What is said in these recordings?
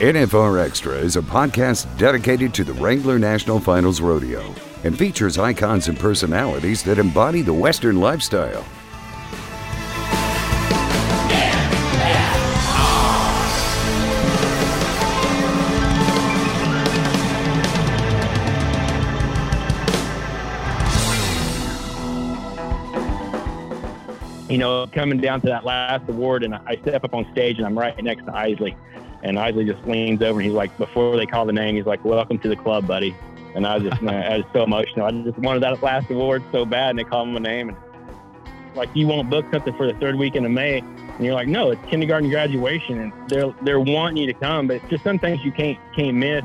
NFR. Extra is a podcast dedicated to the Wrangler National Finals Rodeo and features icons and personalities that embody the Western lifestyle. You know, coming down to that last award, and I step up on stage, and I'm right next to Isley, and Isley just leans over, and he's like, before they call the name, he's like, "Welcome to the club, buddy." And I was just, I was so emotional. I just wanted that last award so bad, and they called my name, and like, you won't book something for the third weekend of May, and you're like, no, it's kindergarten graduation, and they're they're wanting you to come, but it's just some things you can't can't miss.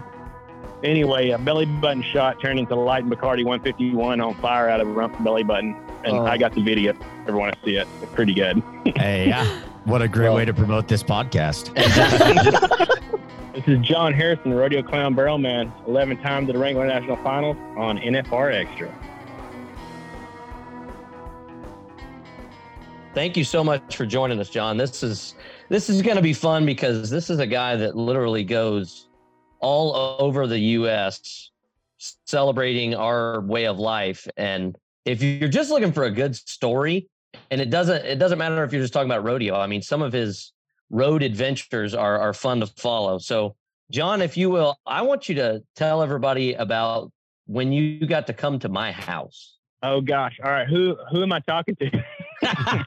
Anyway, a belly button shot turned into light Bacardi 151 on fire out of a rump belly button, and Oh. I um, got the video. Everyone to see it. It's pretty good. Hey, yeah. What a great Well- way to promote this podcast. This is John Harrison, Rodeo Clown Barrel Man, 11 time to the Wrangler National Finals on NFR Extra. Thank you so much for joining us, John. This is this is going to be fun because this is a guy that literally goes all over the U.S. celebrating our way of life. And if you're just looking for a good story, and it doesn't it doesn't matter if you're just talking about rodeo. I mean, some of his road adventures are are fun to follow. So, John, if you will, I want you to tell everybody about when you got to come to my house. Oh gosh. All right. Who who am I talking to?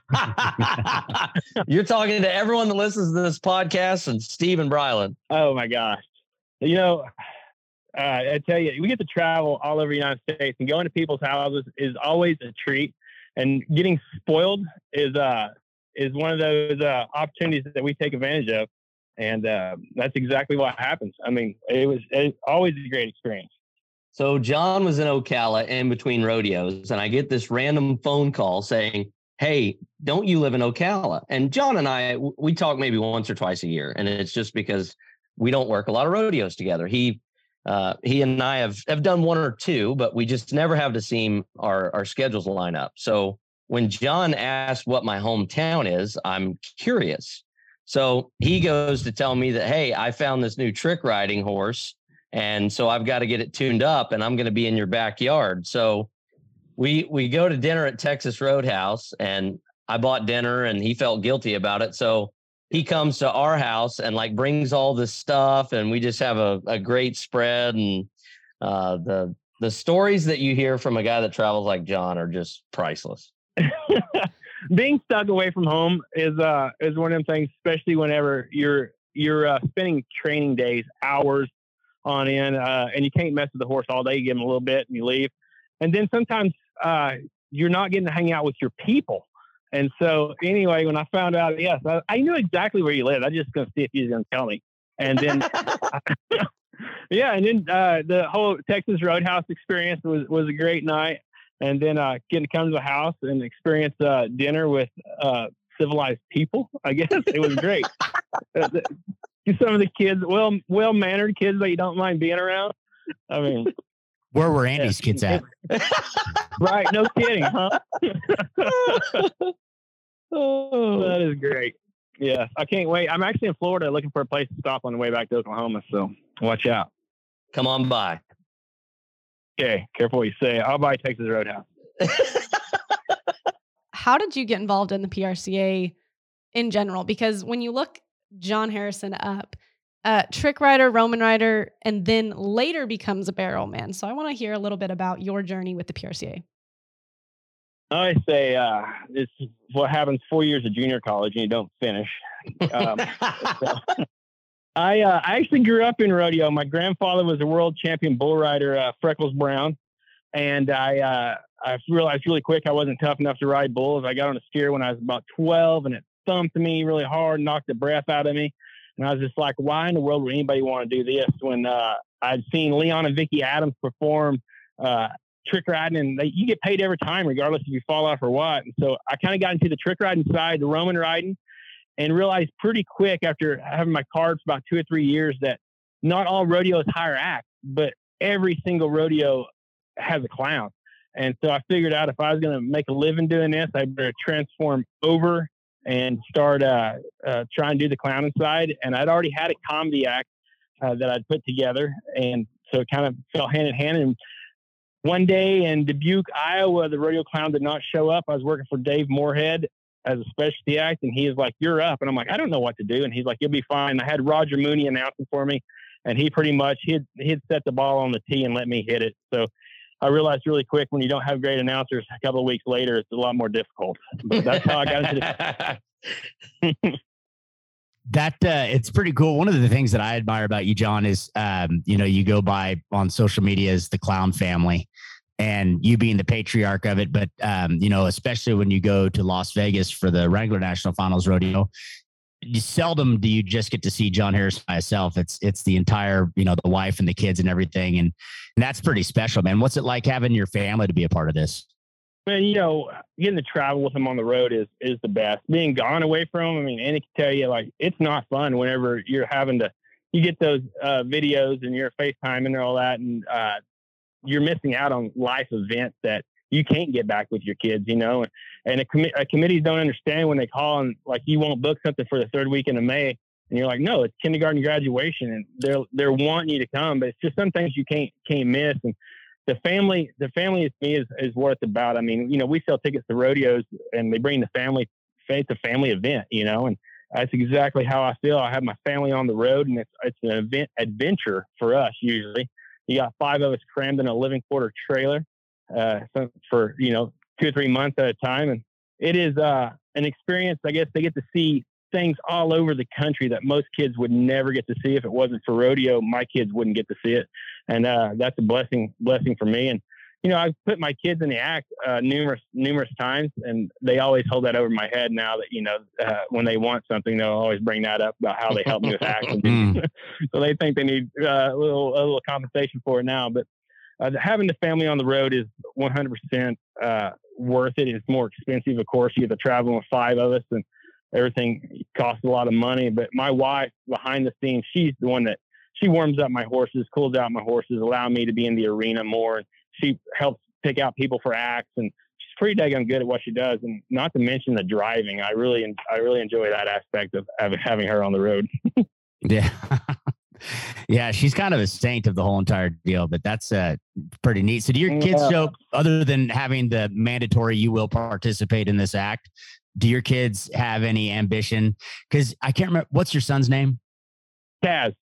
You're talking to everyone that listens to this podcast and Steve and Brylan. Oh my gosh. You know, uh, I tell you, we get to travel all over the United States and going to people's houses is always a treat. And getting spoiled is uh is one of those uh, opportunities that we take advantage of. And uh, that's exactly what happens. I mean, it was it, always a great experience. So John was in Ocala in between rodeos, and I get this random phone call saying, "Hey, don't you live in Ocala?" And John and I, we talk maybe once or twice a year, and it's just because we don't work a lot of rodeos together. He uh, he and I have have done one or two, but we just never have to seem our our schedules line up. So when John asked what my hometown is, I'm curious. So he goes to tell me that, hey, I found this new trick riding horse. And so I've got to get it tuned up and I'm going to be in your backyard. So we we go to dinner at Texas Roadhouse and I bought dinner and he felt guilty about it. So he comes to our house and like brings all this stuff and we just have a, a great spread and uh, the the stories that you hear from a guy that travels like John are just priceless. being stuck away from home is uh is one of them things, especially whenever you're you're uh, spending training days hours on end, uh, and you can't mess with the horse all day. You give him a little bit and you leave, and then sometimes uh, you're not getting to hang out with your people. And so, anyway, when I found out, yes, I, I knew exactly where you lived. I was just going to see if you was going to tell me. And then, yeah, and then uh, the whole Texas Roadhouse experience was was a great night and then uh, getting to come to the house and experience uh, dinner with uh, civilized people. I guess it was great. Uh, Some of the kids, well well mannered kids that you don't mind being around. I mean, Where were Andy's kids at? right? No kidding, huh? Oh, that is great. Yeah, I can't wait. I'm actually in Florida looking for a place to stop on the way back to Oklahoma. So watch out. come on by. Okay, careful what you say. I'll buy Texas Roadhouse. How did you get involved in the PRCA in general? Because when you look John Harrison up, uh, trick rider, Roman rider, and then later becomes a barrel man. So I want to hear a little bit about your journey with the PRCA. I say uh, it's what happens four years of junior college and you don't finish. Um, so, I uh, I actually grew up in rodeo. My grandfather was a world champion bull rider, uh, Freckles Brown, and I uh, I realized really quick I wasn't tough enough to ride bulls. I got on a steer when I was about 12, and it thumped me really hard, knocked the breath out of me, and I was just like, why in the world would anybody want to do this when uh, I'd seen Leon and Vicky Adams perform uh, trick riding, and they, you get paid every time, regardless if you fall off or what. And so I kind of got into the trick riding side, the Roman riding, and realized pretty quick after having my card for about two or three years that not all rodeos hire act, but every single rodeo has a clown. And so I figured out if I was going to make a living doing this, I better transform over and start uh, uh, trying to do the clowning side. And I'd already had a comedy act uh, that I'd put together, and so it kind of fell hand in hand. And one day in Dubuque, Iowa, the rodeo clown did not show up. I was working for Dave Moorhead as a specialty act, and he was like, "You're up," and I'm like, "I don't know what to do," and he's like, "You'll be fine." I had Roger Mooney announcing for me, and he pretty much he'd he'd set the ball on the tee and let me hit it. So I realized really quick when you don't have great announcers, a couple of weeks later, it's a lot more difficult. But that's how I got into it. that uh, it's pretty cool. One of the things that I admire about you, John, is um, you know you go by on social media as the clown family, and you being the patriarch of it. But um, you know, especially when you go to Las Vegas for the Wrangler National Finals Rodeo, you seldom do you just get to see John Harris by himself. It's it's the entire, you know, the wife and the kids and everything. And, and that's pretty special, man. What's it like having your family to be a part of this? Man, you know, getting to travel with him on the road is is the best. Being gone away from him, I mean, Andy can tell you, like, it's not fun whenever you're having to you get those uh, videos and you're FaceTime and all that, and uh, you're missing out on life events that you can't get back with your kids, you know. And a, com- a committees don't understand when they call and like you won't book something for the third weekend of May, and you're like, no, it's kindergarten graduation, and they're they're wanting you to come, but it's just some things you can't can't miss. And the family, the family to me is is what it's about. I mean, you know, we sell tickets to rodeos, and they bring the family. It's a family event, you know, and that's exactly how I feel. I have my family on the road, and it's it's an event adventure for us usually. You got five of us crammed in a living quarter trailer uh, for you know two or three months at a time, and it is uh, an experience. I guess they get to see things all over the country that most kids would never get to see if it wasn't for rodeo. My kids wouldn't get to see it, and uh, that's a blessing blessing for me. And you know, I've put my kids in the act uh, numerous numerous times, and they always hold that over my head now. That you know, uh, when they want something, they'll always bring that up about how they helped me with acting. Hmm. so they think they need uh, a little a little compensation for it now. But uh, having the family on the road is 100% uh, worth it. It's more expensive, of course. You have to travel with five of us, and everything costs a lot of money. But my wife, behind the scenes, she's the one that she warms up my horses, cools out my horses, allow me to be in the arena more. She helps pick out people for acts, and she's pretty daggone good at what she does. And not to mention the driving, I really, I really enjoy that aspect of having her on the road. yeah. yeah, she's kind of a saint of the whole entire deal, but that's uh, pretty neat. So, do your kids yeah. show, other than having the mandatory, you will participate in this act? Do your kids have any ambition? Because I can't remember what's your son's name. Taz.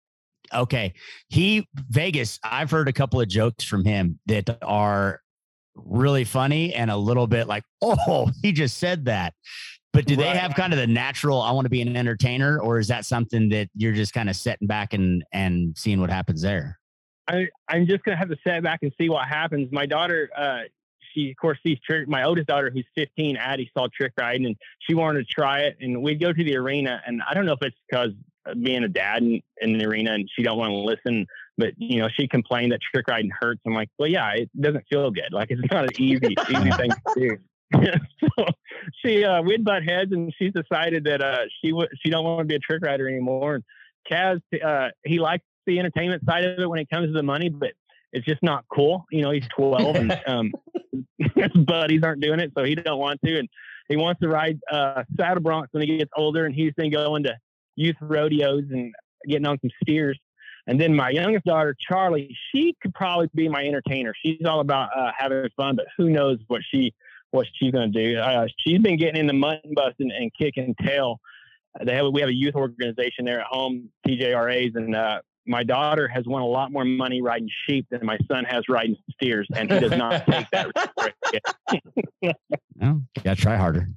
Okay, he Vegas. I've heard a couple of jokes from him that are really funny and a little bit like, oh, he just said that. But do right. they have kind of the natural, I want to be an entertainer, or is that something that you're just kind of setting back and and seeing what happens there? I, I'm just gonna have to sit back and see what happens. My daughter, uh, she of course sees trick. My oldest daughter, who's 15, Addie, saw trick riding, and she wanted to try it. And we'd go to the arena, and I don't know if it's because being a dad in, in the arena and she don't want to listen, but you know she complained that trick riding hurts. I'm like, well, yeah, it doesn't feel good. Like it's not an easy easy thing to do. so she uh, we'd butt heads, and she's decided that uh, she w- she don't want to be a trick rider anymore. And Kaz, uh, he likes the entertainment side of it when it comes to the money, but it's just not cool. You know, he's 12 and um, his buddies aren't doing it, so he don't want to. And he wants to ride uh, saddle broncs when he gets older, and he's been going to youth rodeos and getting on some steers. And then my youngest daughter, Charlie, she could probably be my entertainer. She's all about uh, having fun, but who knows what she what she's going to do. Uh, she's been getting into mutton busting and kicking tail. They have we have a youth organization there at home, TJRAs, and uh, my daughter has won a lot more money riding sheep than my son has riding steers, and he does not take that risk. well, gotta try harder.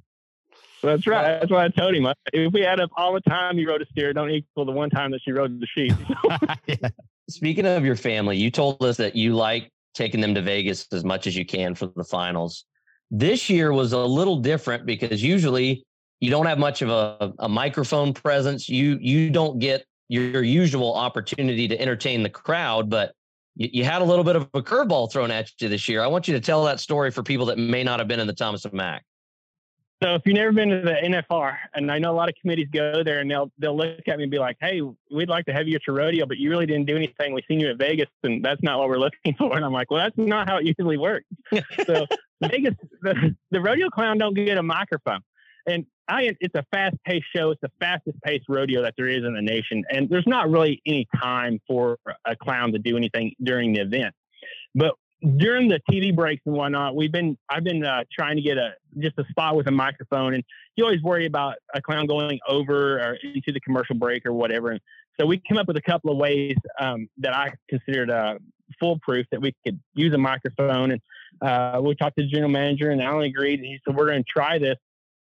That's right. That's why I told him. Uh, if we add up all the time you rode a steer, don't equal the one time that she rode the sheep. yeah. Speaking of your family, you told us that you like taking them to Vegas as much as you can for the finals. This year was a little different because usually you don't have much of a, a microphone presence. You you don't get your usual opportunity to entertain the crowd, but you, you had a little bit of a curveball thrown at you this year. I want you to tell that story for people that may not have been in the Thomas and Mack. So if you've never been to the NFR, and I know a lot of committees go there, and they'll they'll look at me and be like, "Hey, we'd like to have you at your rodeo, but you really didn't do anything. We seen you at Vegas, and that's not what we're looking for." And I'm like, "Well, that's not how it usually works." so Vegas, the, the rodeo clown don't get a microphone, and I it's a fast paced show. It's the fastest paced rodeo that there is in the nation, and there's not really any time for a clown to do anything during the event. But during the TV breaks and whatnot, we've been I've been uh, trying to get a just a spot with a microphone, and you always worry about a clown going over or into the commercial break or whatever. And so we came up with a couple of ways um, that I considered uh, foolproof that we could use a microphone. And uh, we talked to the general manager, and Alan agreed. And he said we're going to try this.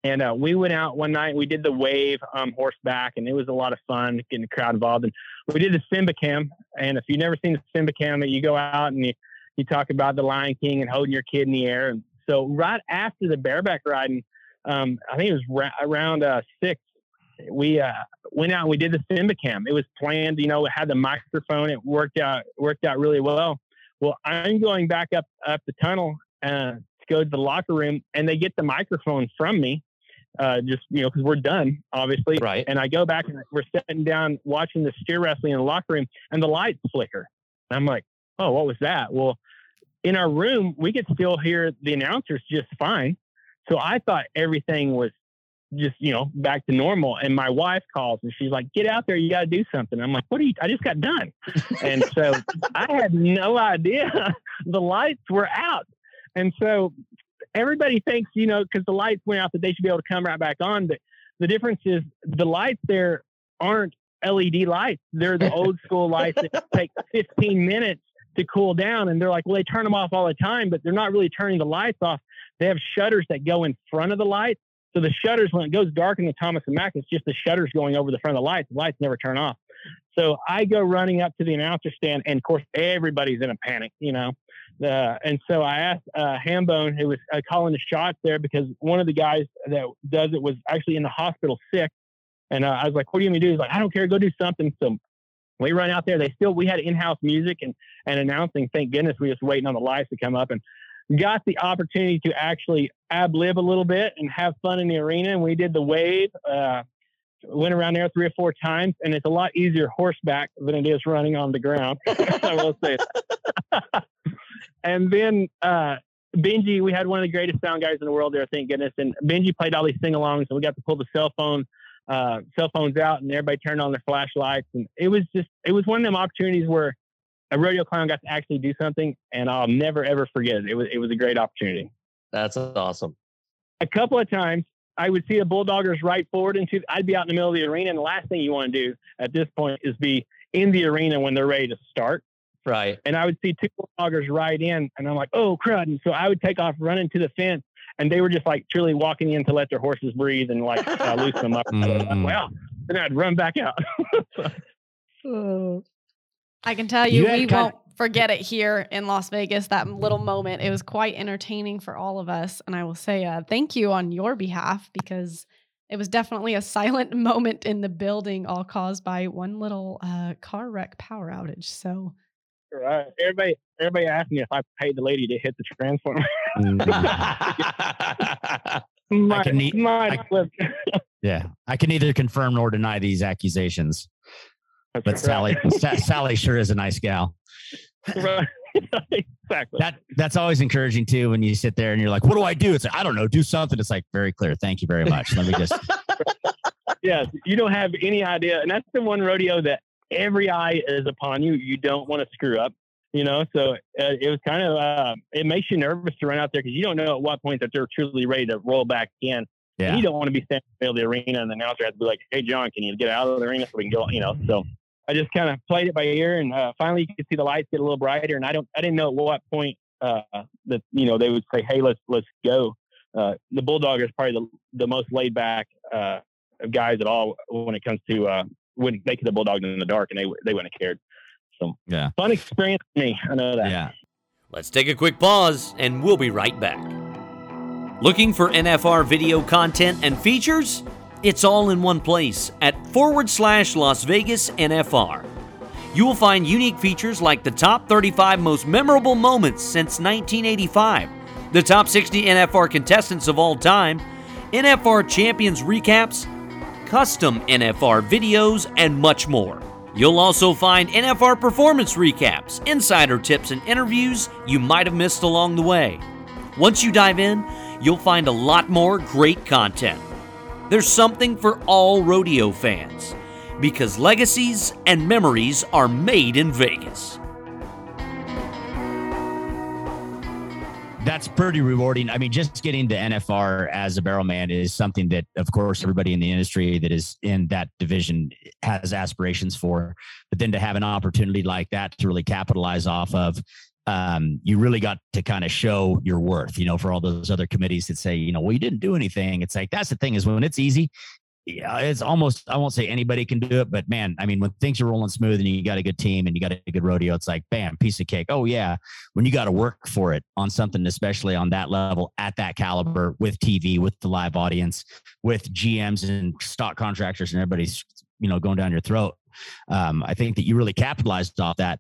And uh, we went out one night. We did the wave um, horseback, and it was a lot of fun getting the crowd involved. And we did the Simba Cam. And if you've never seen the Simba Cam, you go out and you you talk about the Lion King and holding your kid in the air. And so right after the bareback riding, um, I think it was ra- around uh, six, we uh, went out and we did the Simba Cam. It was planned, you know, it had the microphone. It worked out worked out really well. Well, I'm going back up up the tunnel uh, to go to the locker room, and they get the microphone from me. Uh, just you know, because we're done, obviously. Right. And I go back and we're sitting down watching the steer wrestling in the locker room, and the lights flicker. And I'm like, oh, what was that? Well, in our room, we could still hear the announcers just fine. So I thought everything was just, you know, back to normal. And my wife calls and she's like, get out there. You got to do something. I'm like, what are you? I just got done. and so I had no idea the lights were out. And so everybody thinks, you know, because the lights went out that they should be able to come right back on. But the difference is the lights there aren't LED lights. They're the old school lights that take 15 minutes to cool down. And they're like, well, they turn them off all the time, but they're not really turning the lights off. They have shutters that go in front of the lights. So the shutters, when it goes dark in the Thomas and Mack, it's just the shutters going over the front of the lights. The lights never turn off. So I go running up to the announcer stand, and of course, everybody's in a panic, you know. Uh, and so I asked uh, Hambone, who was uh, calling the shots there, because one of the guys that does it was actually in the hospital sick. And uh, I was like, "What do you want me to do?" He's like, "I don't care. Go do something." So we run out there. They still we had in-house music and and announcing. Thank goodness we were just waiting on the lights to come up and got the opportunity to actually ab lib a little bit and have fun in the arena. And we did the wave. Uh, went around there three or four times, and it's a lot easier horseback than it is running on the ground. I will say. and then uh, Benji, we had one of the greatest sound guys in the world there, thank goodness. And Benji played all these sing-alongs, and we got to pull the cell phone uh, cell phones out and everybody turned on their flashlights. And it was just, it was one of them opportunities where a rodeo clown got to actually do something and I'll never ever forget it. It was, it was a great opportunity. That's awesome. A couple of times I would see the bulldoggers right forward into, I'd be out in the middle of the arena. And the last thing you want to do at this point is be in the arena when they're ready to start. Right. And I would see two bulldoggers ride in and I'm like, oh crud. And so I would take off running to the fence and they were just like truly walking in to let their horses breathe and like uh, loosen them up. Mm. Wow. And I'd run back out. I can tell you, you we won't forget it here in Las Vegas. That little moment, it was quite entertaining for all of us. And I will say uh, thank you on your behalf because it was definitely a silent moment in the building, all caused by one little uh, car wreck power outage. So Right. Everybody, everybody asked me if I paid the lady to hit the transformer. might, mm-hmm. I can ne- I, yeah, I can neither confirm nor deny these accusations. That's but right. Sally, Sally sure is a nice gal. Right. exactly. That that's always encouraging too. When you sit there and you're like, "What do I do?" It's like, "I don't know. Do something." It's like very clear. Thank you very much. Let me just. yes, you don't have any idea, and that's the one rodeo that every eye is upon you. You don't want to screw up, you know. So uh, it was kind of uh, it makes you nervous to run out there because you don't know at what point that they're truly ready to roll back in. Yeah. And you don't want to be standing in the middle of the arena and the announcer has to be like, "Hey, John, can you get out of the arena so we can go?" You know. So I just kind of played it by ear, and uh, finally you could see the lights get a little brighter. And I don't, I didn't know at what point uh, that you know they would say, "Hey, let's let's go." Uh, the bulldog is probably the the most laid back uh, of guys at all when it comes to wouldn't they could have bulldogged in the dark and they they wouldn't have cared. So yeah, fun experience for me. I know that. Yeah. Let's take a quick pause and we'll be right back. Looking for NFR video content and features? It's all in one place at forward slash Las Vegas NFR. You will find unique features like the top 35 most memorable moments since 1985, the top 60 NFR contestants of all time, NFR Champions recaps, custom NFR videos, and much more. You'll also find NFR performance recaps, insider tips, and interviews you might have missed along the way. Once you dive in, you'll find a lot more great content. There's something for all rodeo fans because legacies and memories are made in Vegas. That's pretty rewarding. I mean, just getting the NFR as a barrel man is something that, of course, everybody in the industry that is in that division has aspirations for. But then to have an opportunity like that to really capitalize off of, um, you really got to kind of show your worth, you know, for all those other committees that say, you know, well, you didn't do anything. It's like, that's the thing is when it's easy, yeah, it's almost I won't say anybody can do it, but man, I mean, when things are rolling smooth and you got a good team and you got a good rodeo, it's like bam, piece of cake. Oh yeah, when you got to work for it on something, especially on that level, at that caliber, with TV, with the live audience, with GMs and stock contractors, and everybody's you know going down your throat. Um, I think that you really capitalized off that,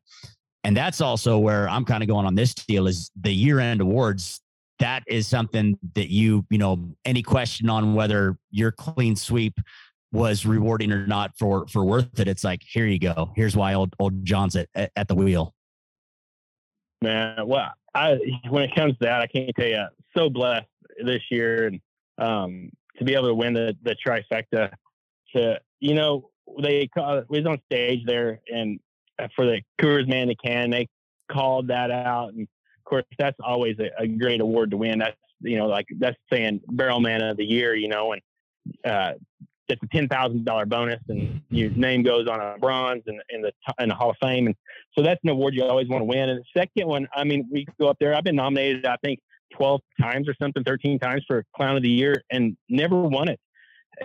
and that's also where I'm kind of going on this deal is the year end awards that is something that you, you know, any question on whether your clean sweep was rewarding or not for for worth it. It's like, here you go. Here's why old old John's at, at the wheel. Man, well, I when it comes to that, I can't tell you. So blessed this year, and um, to be able to win the the trifecta. To you know, they call, was on stage there, and uh, for the Coors Man the Can, they called that out, and of course, that's always a, a, great award to win. That's you know, like that's saying barrel man of the year, you know, and uh, it's a ten thousand dollar bonus, and your name goes on a bronze and in, in the in the Hall of Fame, and so that's an award you always want to win. And the second one, I mean, we go up there. I've been nominated, I think, twelve times or something, thirteen times for Clown of the Year, and never won it,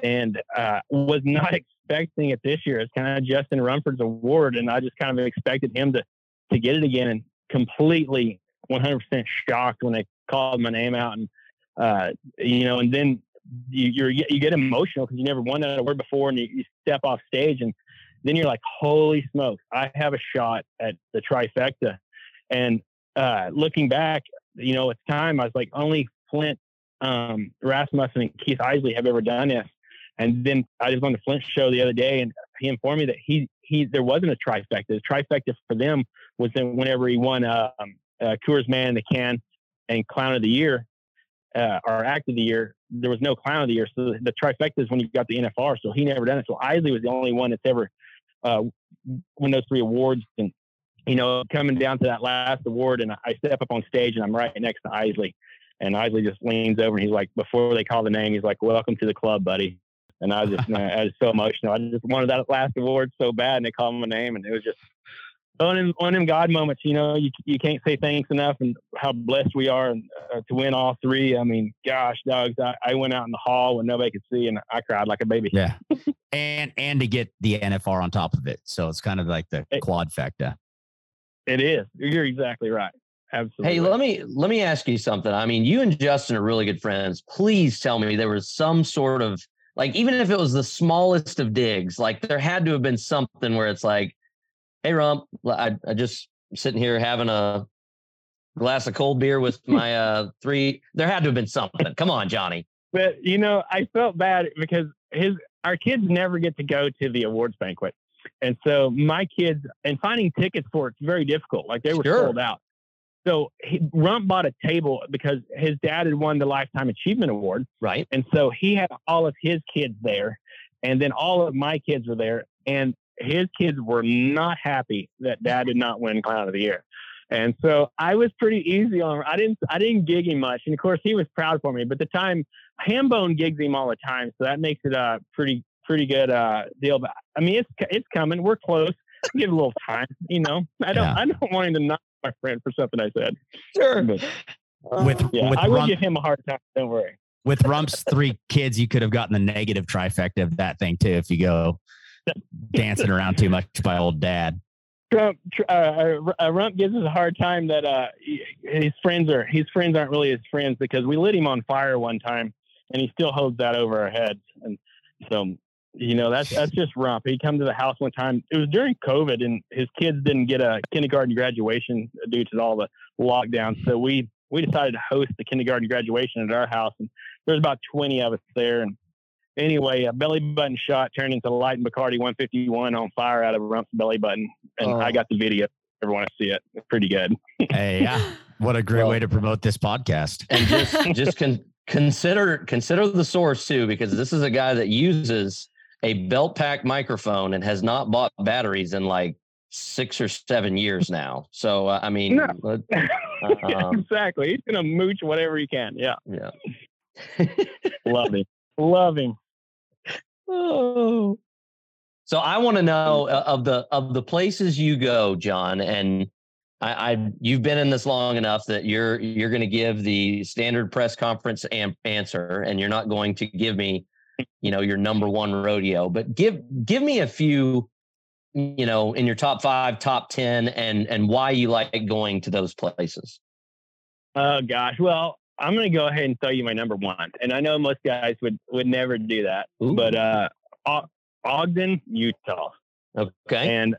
and uh, was not expecting it this year. It's kind of Justin Rumford's award, and I just kind of expected him to to get it again, and completely 100% shocked when they called my name out, and uh, you know, and then you you get emotional because you never won that award before, and you, you step off stage, and then you're like, holy smokes, I have a shot at the trifecta. And uh, looking back, you know, at the time I was like, only Flint, um, Rasmussen, and Keith Isley have ever done this. And then I was on the Flint show the other day, and he informed me that he he there wasn't a trifecta. The trifecta for them was then whenever he won um, uh, Coors Man in the Can and Clown of the Year uh, or Act of the Year. There was no Clown of the Year, so the, the trifecta is when you got the NFR. So he never done it. So Isley was the only one that's ever uh, won those three awards. And you know, coming down to that last award, and I step up on stage, and I'm right next to Isley, and Isley just leans over and he's like, before they call the name, he's like, "Welcome to the club, buddy." And I was just, I was so emotional. I just wanted that last award so bad, and they called my name, and it was just on them, on them God moments, you know, you, you can't say thanks enough and how blessed we are and, uh, to win all three. I mean, gosh, dogs, I, I, went out in the hall when nobody could see and I cried like a baby. Yeah. and, and to get the NFR on top of it. So it's kind of like the it, quad factor. It is. You're exactly right. Absolutely. Hey, let me, let me ask you something. I mean, you and Justin are really good friends. Please tell me there was some sort of, like, even if it was the smallest of digs, like there had to have been something where it's like, hey Rump, I, I just sitting here having a glass of cold beer with my uh three. There had to have been something. Come on, Johnny. But you know, I felt bad because his our kids never get to go to the awards banquet. And so my kids and finding tickets for it's very difficult. Like they were sure. sold out. So he, Rump bought a table because his dad had won the Lifetime Achievement Award. Right. And so he had all of his kids there. And then all of my kids were there. And his kids were not happy that dad did not win clown of the year. And so I was pretty easy on him. I didn't I didn't gig him much. And of course he was proud for me. But the time Hambone gigs him all the time. So that makes it a pretty pretty good uh, deal. But I mean it's it's coming. We're close. Give a little time, you know. I don't yeah. I don't want him to knock my friend for something I said. Sure. But, uh, with yeah, with I will give him a hard time. Don't worry. With Rump's three kids, you could have gotten the negative trifecta of that thing too if you go dancing around too much by old dad. Trump, uh, uh, uh, Rump gives us a hard time that uh, his friends are his friends aren't really his friends because we lit him on fire one time, and he still holds that over our heads. And so, you know, that's that's just Rump. He come to the house one time. It was during COVID, and his kids didn't get a kindergarten graduation due to all the lockdowns. So we we decided to host the kindergarten graduation at our house, and there's about 20 of us there. And anyway, a belly button shot turned into light and Bacardi 151 on fire out of Rump's belly button. And Oh. I got the video. Ever want to see it? It's pretty good. Hey, yeah. What a great Well- way to promote this podcast. and just just con- consider consider the source too because this is a guy that uses a belt pack microphone and has not bought batteries in like six or seven years now so uh, i mean No. let- Um, exactly. He's gonna mooch whatever he can. Yeah, yeah love him. Love him. Oh. So i want to know uh, of the of the places you go john and I, I you've been in this long enough that you're you're going to give the standard press conference am- answer and you're not going to give me you know your number one rodeo but give give me a few you know in your top 5 top 10 and and why you like going to those places. Oh gosh. Well, I'm gonna go ahead and tell you my number one. And I know most guys would would never do that, Ooh. but uh, Ogden, Utah. okay and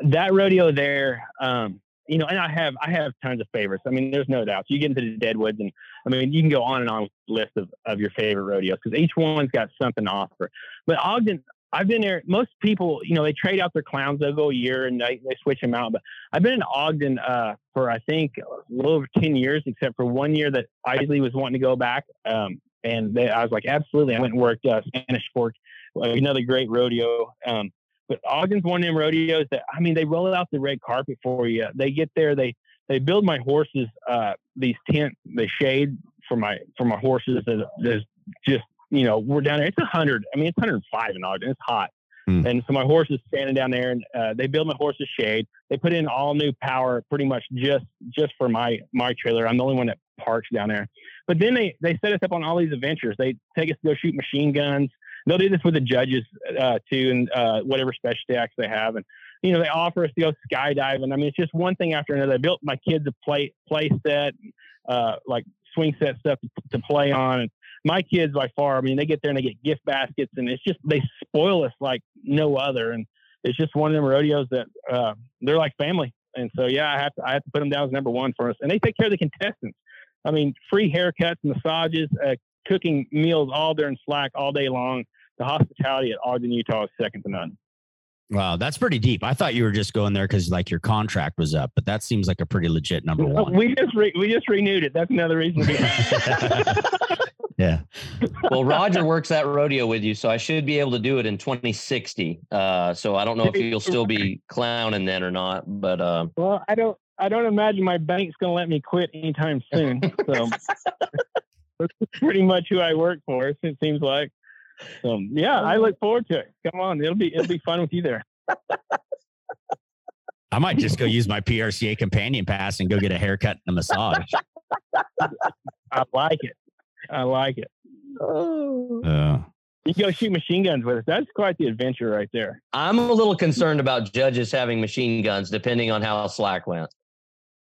that rodeo there um you know and i have i have tons of favorites i mean there's no doubt you get into the deadwoods and i mean you can go on and on with the list of, of your favorite rodeos because each one's got something to offer but ogden i've been there most people you know they trade out their clowns they'll go a year and they, they switch them out but i've been in ogden uh for i think a little over 10 years except for one year that isley was wanting to go back um and they, i was like absolutely i went and worked uh, spanish fork another great rodeo um but Ogden's one of them rodeos that I mean they roll out the red carpet for you. They get there, they they build my horses uh these tent, they shade for my for my horses. There's just you know we're down there. It's a hundred. I mean it's 105 in Ogden. It's hot. Hmm. And so my horse is standing down there, and uh, they build my horse's shade. They put in all new power, pretty much just just for my my trailer. I'm the only one that parks down there. But then they they set us up on all these adventures. They take us to go shoot machine guns they'll do this with the judges uh, too, and uh, whatever specialty acts they have, and you know they offer us to go skydiving. I mean, it's just one thing after another. They built my kids a play play set, uh, like swing set stuff to, to play on, and my kids by far. I mean, they get there and they get gift baskets, and it's just they spoil us like no other, and it's just one of them rodeos that uh, they're like family. And so, yeah, I have to I have to put them down as number one for us, and they take care of the contestants. I mean, free haircuts, massages, uh, cooking meals all during slack all day long the hospitality at Ogden, Utah is second to none. Wow, that's pretty deep. I thought you were just going there because like your contract was up, but that seems like a pretty legit number one. We just re- we just renewed it. That's another reason. To yeah. well roger works that rodeo with you so i should be able to do it in 2060 uh so i don't know if you'll still be clowning then or not but uh well, I don't I don't imagine my bank's going to let me quit anytime soon. So that's pretty much who I work for. It seems like. So yeah, I look forward to it. Come on, it'll be it'll be fun with you there. I might just go use my PRCA companion pass and go get a haircut and a massage. I like it. I like it. Uh, You can go shoot machine guns with us. That's quite the adventure right there. i'm a little concerned about judges having machine guns depending on how slack went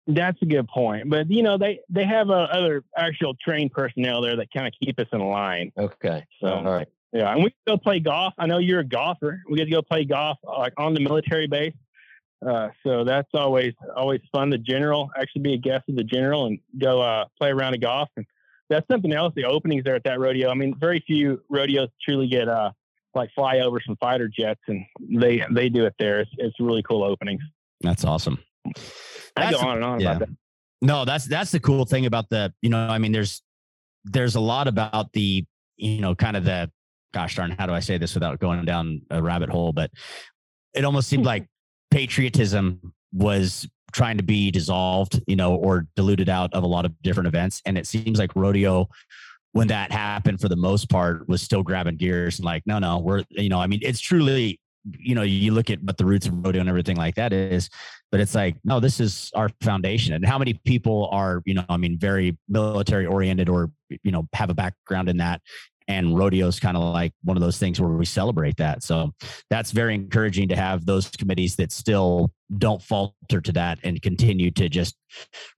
That's a good point. But you know, they they have uh, other actual trained personnel there that kind of keep us in line. okay So all right yeah, and we go play golf. I know you're a golfer. We get to go play golf like on the military base. Uh, so that's always always fun. The general actually be a guest of the general and go uh, play around of golf. And that's something else. The openings there at that rodeo. I mean, very few rodeos truly get uh, like flyovers from fighter jets, and they they do it there. It's, it's really cool openings. that's awesome. I That's- go on and on yeah. about that. No, that's that's the cool thing about the, you know, I mean, there's there's a lot about the, you know, kind of the gosh darn, how do I say this without going down a rabbit hole? But it almost seemed mm-hmm. like patriotism was trying to be dissolved, you know, or diluted out of a lot of different events. And it seems like rodeo, when that happened for the most part, was still grabbing gears and like, no, no, we're, you know, I mean, it's truly, you know, you look at what the roots of rodeo and everything like that is, but it's like, no, this is our foundation. And how many people are, you know, I mean, very military oriented or, you know, have a background in that. And rodeo is kind of like one of those things where we celebrate that. So that's very encouraging to have those committees that still don't falter to that and continue to just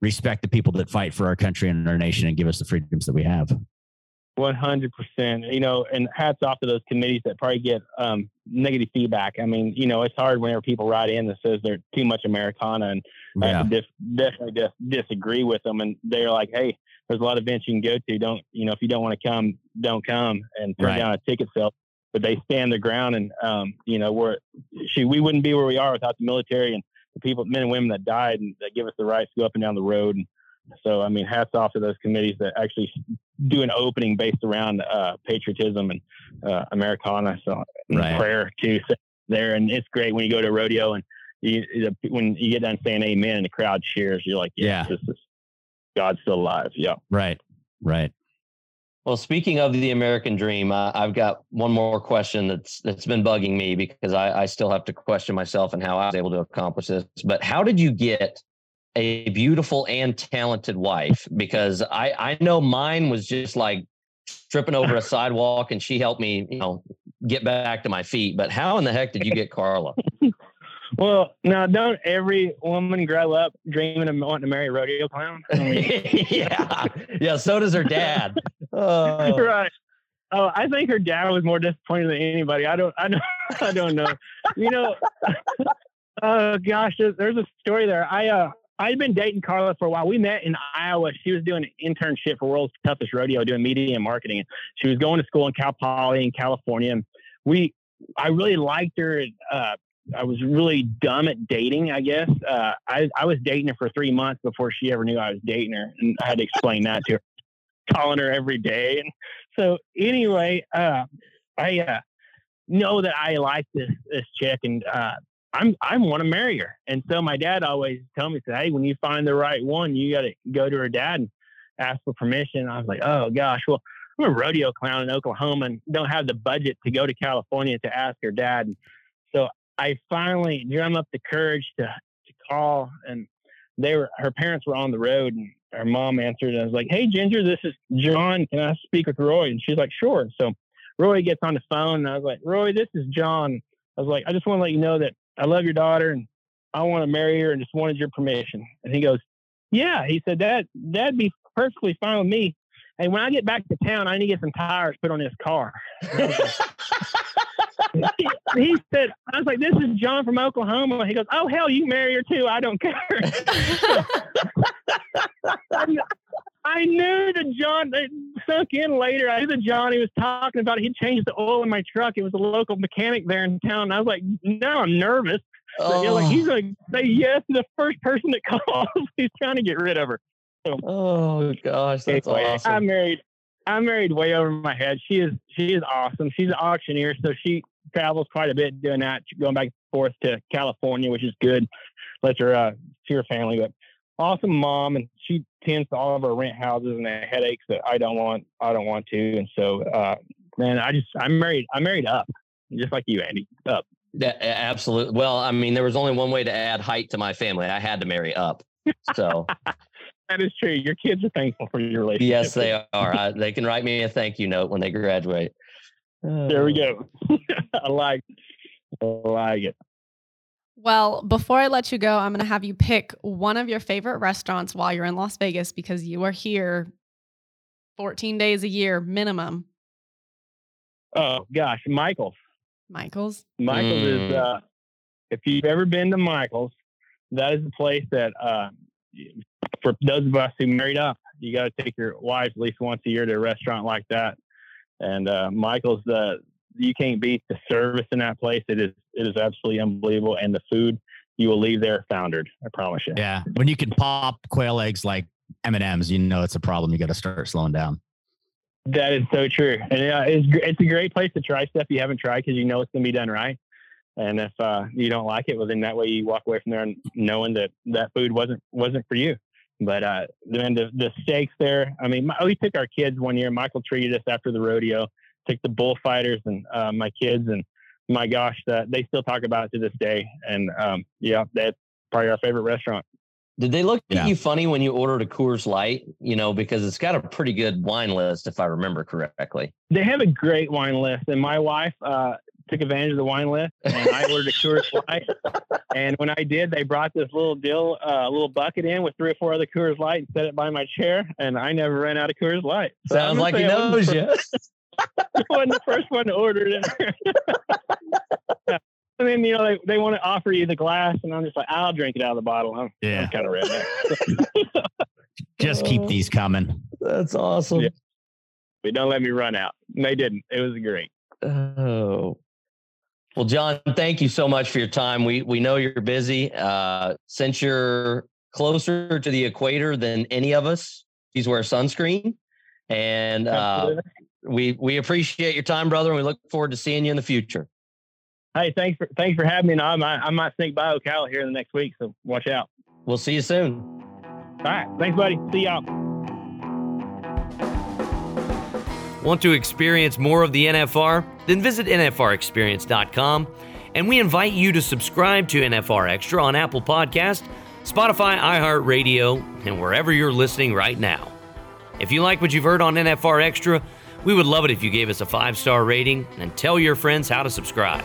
respect the people that fight for our country and our nation and give us the freedoms that we have. One hundred percent. You know, and hats off to those committees that probably get um, negative feedback. I mean, you know, it's hard whenever people write in that says they're too much Americana, and I Yeah. dis- definitely dis- disagree with them. And they're like, "Hey, there's a lot of events you can go to. Don't you know if you don't want to come, don't come and turn Right. down a ticket sale. But they stand their ground, and um, you know we're she we wouldn't be where we are without the military and the people, men and women that died, and that give us the right to go up and down the road. And so, I mean, hats off to those committees that actually do an opening based around uh, patriotism and uh, Americana. So Right. prayer too so there, and it's great when you go to a rodeo and you the- when you get done saying amen and the crowd cheers. You're like, Yeah. this is God's still alive. Yeah. Right. Right. Well, speaking of the American dream, uh, I've got one more question that's that's been bugging me because I, I still have to question myself and how I was able to accomplish this. But how did you get a beautiful and talented wife? Because I I know mine was just like tripping over a sidewalk, and she helped me, you know, get back to my feet. But how in the heck did you get Carla? Well, now don't every woman grow up dreaming of wanting to marry a rodeo clown? Yeah, yeah. So does her dad. Oh. right. Oh, I think her dad was more disappointed than anybody. I don't, I don't, I don't know. You know, oh gosh, there's, there's a story there. I, uh, I'd been dating Carla for a while. We met in Iowa. She was doing an internship for World's Toughest Rodeo, doing media and marketing. She was going to school in Cal Poly in California. And we, I really liked her. Uh, I was really dumb at dating, I guess. Uh, I, I was dating her for three months before she ever knew I was dating her. And I had to explain that to her, calling her every day. And so anyway, uh, I uh, know that I like this, this chick and uh, I'm, I want to marry her. And so my dad always told me, said, Hey, when you find the right one, you got to go to her dad and ask for permission. I was like, Oh gosh, well, I'm a rodeo clown in Oklahoma and don't have the budget to go to California to ask her dad. And I finally drum up the courage to, to call and they were, her parents were on the road and her mom answered and I was like, Hey Ginger, this is John. Can I speak with Roy? And she's like, sure. So Roy gets on the phone and I was like, Roy, this is John. I was like, I just want to let you know that I love your daughter and I want to marry her and just wanted your permission. And he goes, yeah. He said that that'd be perfectly fine with me. And when I get back to town, I need to get some tires put on this car. he, he said, I was like, this is John from Oklahoma. He goes, oh, hell, you marry her too. I don't care. I knew that John it sunk in later. I knew that John he was talking about he changed the oil in my truck. It was a local mechanic there in town. And I was like, now I'm nervous. So, you like he's oh. gonna say yes to the first person that calls. he's trying to get rid of her. Oh gosh, that's Anyway, awesome. I'm married. I'm married way over my head. She is she is awesome. She's an auctioneer, so she travels quite a bit doing that, going back and forth to California, which is good. Lets her uh, see her family, but awesome mom, and she tends to all of our rent houses and the headaches that I don't want. I don't want to, and so uh, man, I just I'm married. I'm married up, just like you, Andy. Up. Yeah, absolutely. Well, I mean, there was only one way to add height to my family. I had to marry up. So That is true. Your kids are thankful for your relationship. yes, they are. I, they can write me a thank you note when they graduate. There we go. I like. I like it. Well, before I let you go, I'm going to have you pick one of your favorite restaurants while you're in Las Vegas because you are here 14 days a year minimum. Oh gosh, Michael's. Michael's. Michael's Mm. is uh, if you've ever been to Michael's, that is the place that uh, for those of us who married up, you got to take your wife at least once a year to a restaurant like that. And uh, Michael's the you can't beat the service in that place. It is it is absolutely unbelievable, and the food you will leave there foundered. I promise you. Yeah. When you can pop quail eggs like M and M's, you know it's a problem. You got to start slowing down. That is so true, and uh, it's it's a great place to try stuff you haven't tried because you know it's gonna be done right. And if uh, you don't like it, well, then that way you walk away from there and knowing that that food wasn't wasn't for you. But uh, then the the steaks there. I mean, my, we took our kids one year. Michael treated us after the rodeo. Took the bullfighters and uh, my kids, and my gosh, that they still talk about it to this day. And um, yeah, that's probably our favorite restaurant. Did they look Yeah. at you funny when you ordered a Coors Light? You know, because it's got a pretty good wine list, if I remember correctly. They have a great wine list, and my wife uh, took advantage of the wine list, and I ordered a Coors Light. And when I did, they brought this little deal, uh, little bucket in with three or four other Coors Light and set it by my chair, and I never ran out of Coors Light. So Sounds like he say I wasn't knows the you. fir- I wasn't the first one to order it. Yeah. And then you know they, they want to offer you the glass, and I'm just like, I'll drink it out of the bottle. I'm, Yeah. I'm kind of redneck. Just keep these coming. That's awesome. Yeah. But don't let me run out. And they didn't. It was great. Oh. Well, John, thank you so much for your time. We we know you're busy. Uh, since you're closer to the equator than any of us, please wear sunscreen. And uh, we we appreciate your time, brother, and we look forward to seeing you in the future. Hey, thanks for thanks for having me. And I might I might sneak by Ocala here in the next week, so watch out. We'll see you soon. All right, thanks, buddy. See y'all. Want to experience more of the NFR? Then visit NFRExperience.com and we invite you to subscribe to NFR Extra on Apple Podcast, Spotify, iHeartRadio, and wherever you're listening right now. If you like what you've heard on NFR Extra, we would love it if you gave us a five star rating and tell your friends how to subscribe.